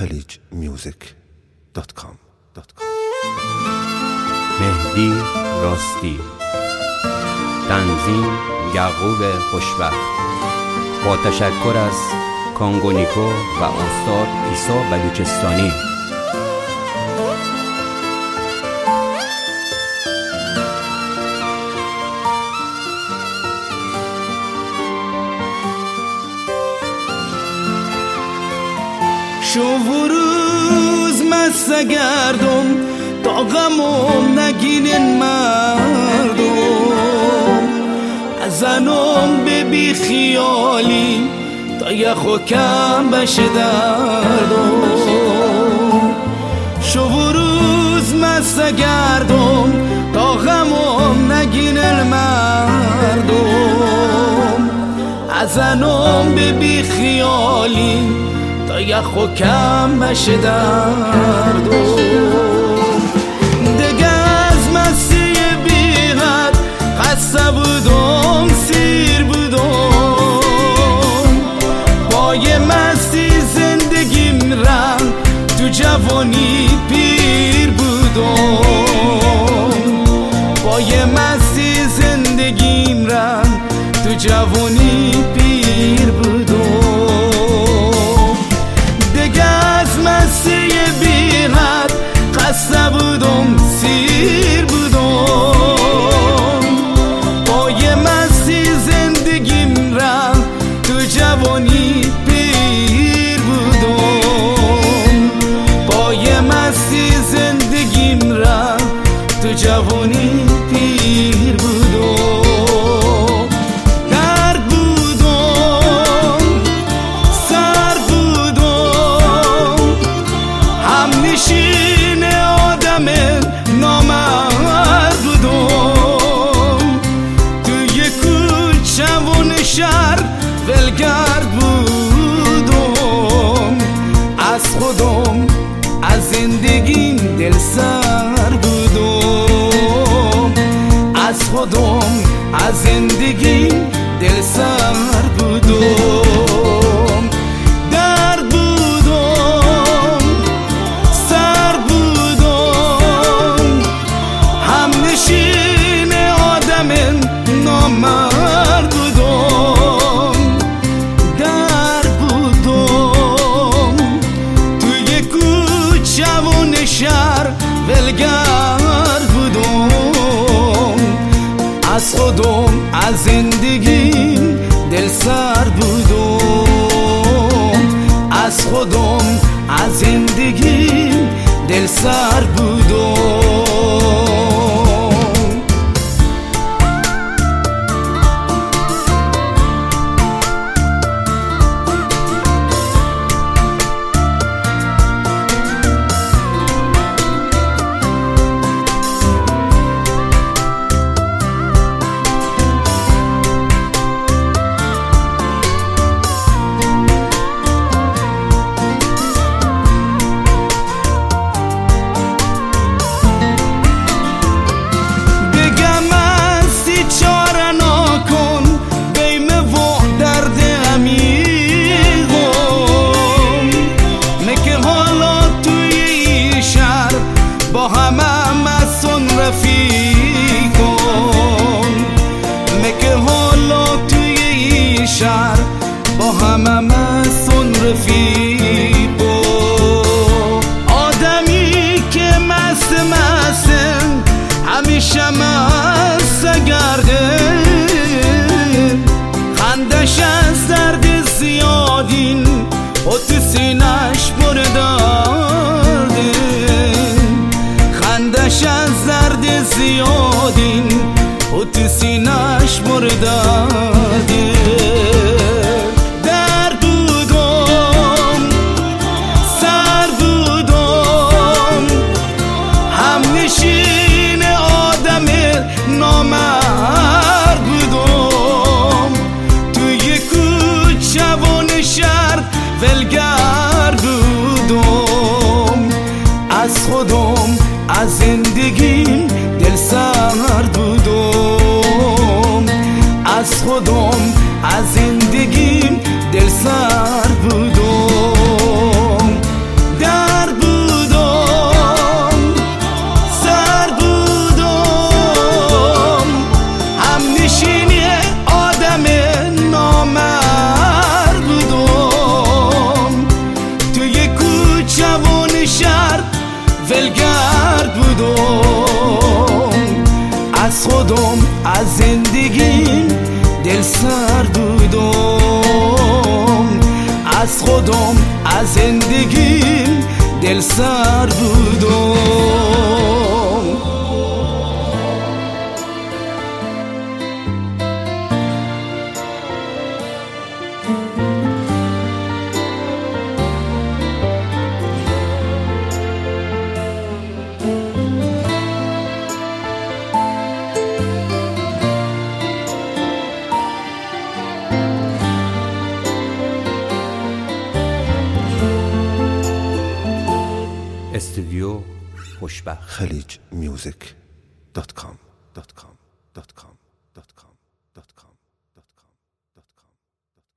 khaliجmusic.com مهدی راستی. تنظیم یعقوب خوشبخت. با تشکر از کانگونیکو و استاد ایسا بلوچستانی. شو و روز مسته گردم تا غمم نگینن مردم. ازنم به بی خیالی تا یخ و کم بشه دردم. شو و روز مسته گردم تا یخ و کم بشه دردم دیگه از مسیح بیغت خسته بودم سیر بودم پای مستی زندگیم رم تو جوانی پیر بودم پای مستی زندگیم رم تو جوانی پیر از زندگیم دل سر بودم درد بودم سر بودم. هم نشین آدم نامرد بودم درد بودم. توی کوچه و نشر ولگر زندگیم دل سر بودم از خودم از زندگیم دل سر بودم the بودم از خودم از زندگیم دل سر بودم. استودیو خوشبخت. خلیج میوزیک دات کام دات کام دات کام